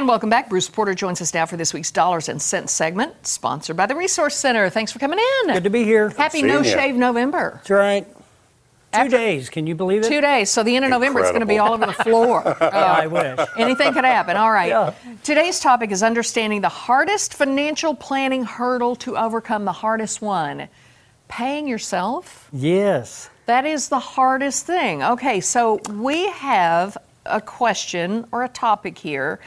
And welcome back. Bruce Porter joins us now for this week's Dollars and Cents segment, sponsored by the Resource Center. Thanks for coming in. Good to be here. Happy No ya. Shave November. That's right. Two After- days. Can you believe it? Two days. So the end of November, it's going to be all over the floor. Oh, yeah, I wish. Anything could happen. All right. Yeah. Today's topic is understanding the hardest financial planning hurdle to overcome, the hardest one paying yourself. Yes. That is the hardest thing. Okay, so we have a question or a topic here.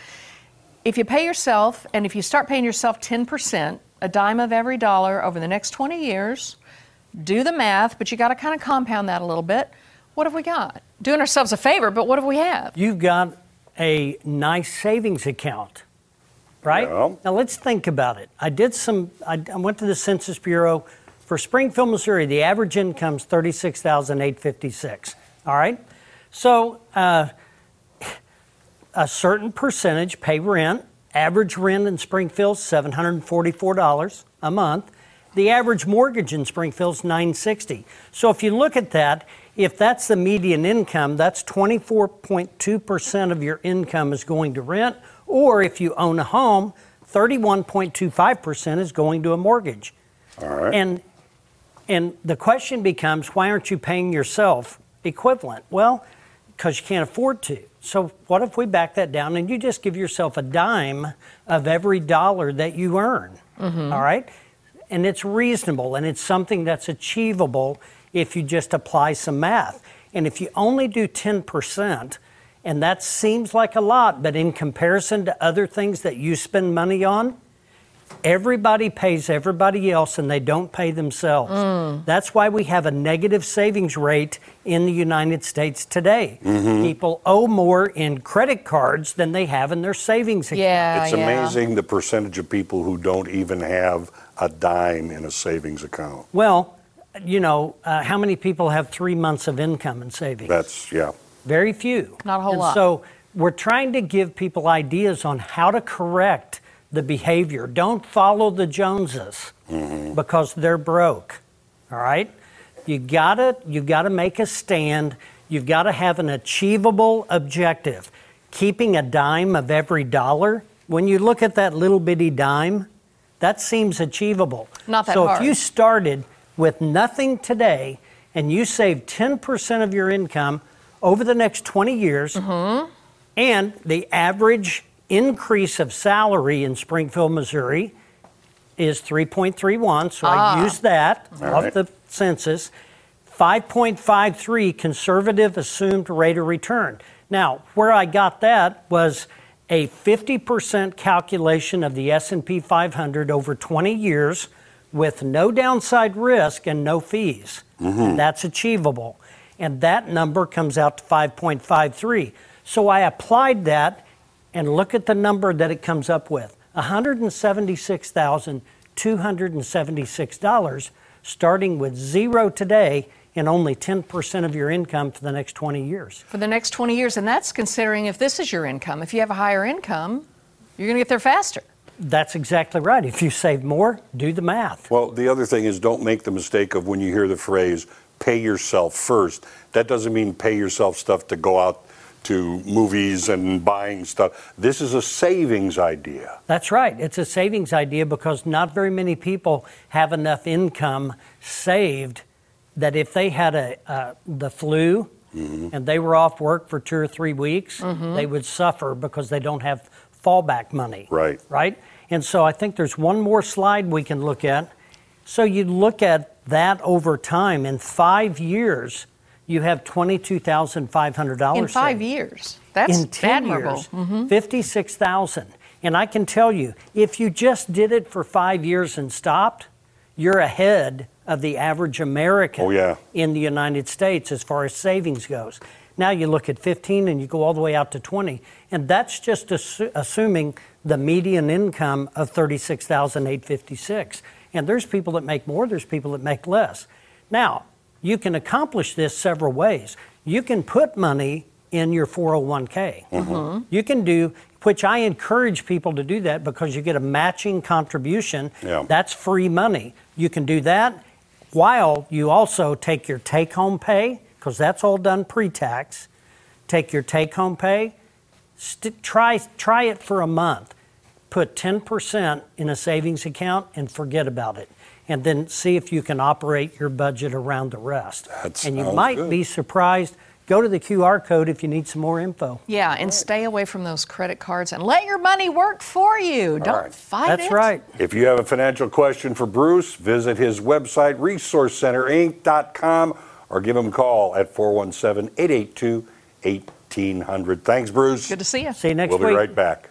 If you pay yourself, and if you start paying yourself 10%, a dime of every dollar over the next 20 years, do the math, but you got to kind of compound that a little bit. What have we got? Doing ourselves a favor, but what have we have? You've got a nice savings account, right? Yeah. Now let's think about it. I did some. I, I went to the Census Bureau for Springfield, Missouri. The average income is thirty-six thousand eight fifty-six. All right. So uh, a certain percentage pay rent. Average rent in Springfield seven hundred forty-four dollars a month. The average mortgage in Springfield is nine sixty. So if you look at that, if that's the median income, that's twenty-four point two percent of your income is going to rent. Or if you own a home, thirty-one point two five percent is going to a mortgage. All right. And and the question becomes, why aren't you paying yourself equivalent? Well, because you can't afford to. So what if we back that down and you just give yourself a dime of every dollar that you earn? Mm-hmm. All right? And it's reasonable and it's something that's achievable if you just apply some math. And if you only do 10%, and that seems like a lot, but in comparison to other things that you spend money on, Everybody pays everybody else and they don't pay themselves. That's why we have a negative savings rate in the United States today. People owe more in credit cards than they have in their savings account. Yeah, it's yeah. amazing the percentage of people who don't even have a dime in a savings account. Well, you know, uh, how many people have three months of income in savings? That's, yeah. Very few. Not a whole and lot. So we're trying to give people ideas on how to correct the behavior. Don't follow the Joneses because they're broke. All right? You gotta you gotta make a stand. You've got to have an achievable objective. Keeping a dime of every dollar. When you look at that little bitty dime, that seems achievable. Not that so hard. if you started with nothing today and you save 10% of your income over the next 20 years, Mm-hmm. and the average increase of salary in Springfield, Missouri is 3.31, so Ah. I used that All off right. the census. 5.53 conservative assumed rate of return. Now, where I got that was a 50% calculation of the S&P 500 over 20 years with no downside risk and no fees. And that's achievable. And that number comes out to 5.53. So I applied that and look at the number that it comes up with $176,276, starting with zero today and only 10% of your income for the next 20 years. For the next 20 years, and that's considering if this is your income. If you have a higher income, you're going to get there faster. That's exactly right. If you save more, do the math. Well, the other thing is don't make the mistake of when you hear the phrase pay yourself first. That doesn't mean pay yourself stuff to go out to movies and buying stuff. This is a savings idea. That's right. It's a savings idea because not very many people have enough income saved that if they had a uh, the flu and they were off work for two or three weeks, they would suffer because they don't have fallback money. Right. Right. And so I think there's one more slide we can look at. So you look at that over time. In five years, you have twenty-two thousand five hundred dollars. In five years. That's in 10 admirable. Mm-hmm. years, 56,000. And I can tell you, if you just did it for five years and stopped, you're ahead of the average American Oh, yeah. in the United States as far as savings goes. Now you look at 15 and you go all the way out to 20, and that's just assu- assuming the median income of 36,856. And there's people that make more, there's people that make less. Now, you can accomplish this several ways. You can put money in your 401k. Mm-hmm. You can do, which I encourage people to do that because you get a matching contribution. Yeah. That's free money. You can do that while you also take your take home pay, because that's all done pre tax. Take your take home pay, st- try try it for a month. Put 10% in a savings account and forget about it. And then see if you can operate your budget around the rest. That and you might good. be surprised. Go to the QR code if you need some more info. Yeah, and stay away from those credit cards and let your money work for you. Don't right. fight That's it. right. If you have a financial question for Bruce, visit his website, resourcecenterinc.com, or give him a call at 417 882 1800. Thanks, Bruce. Good to see you. See you next week. We'll be week. right back.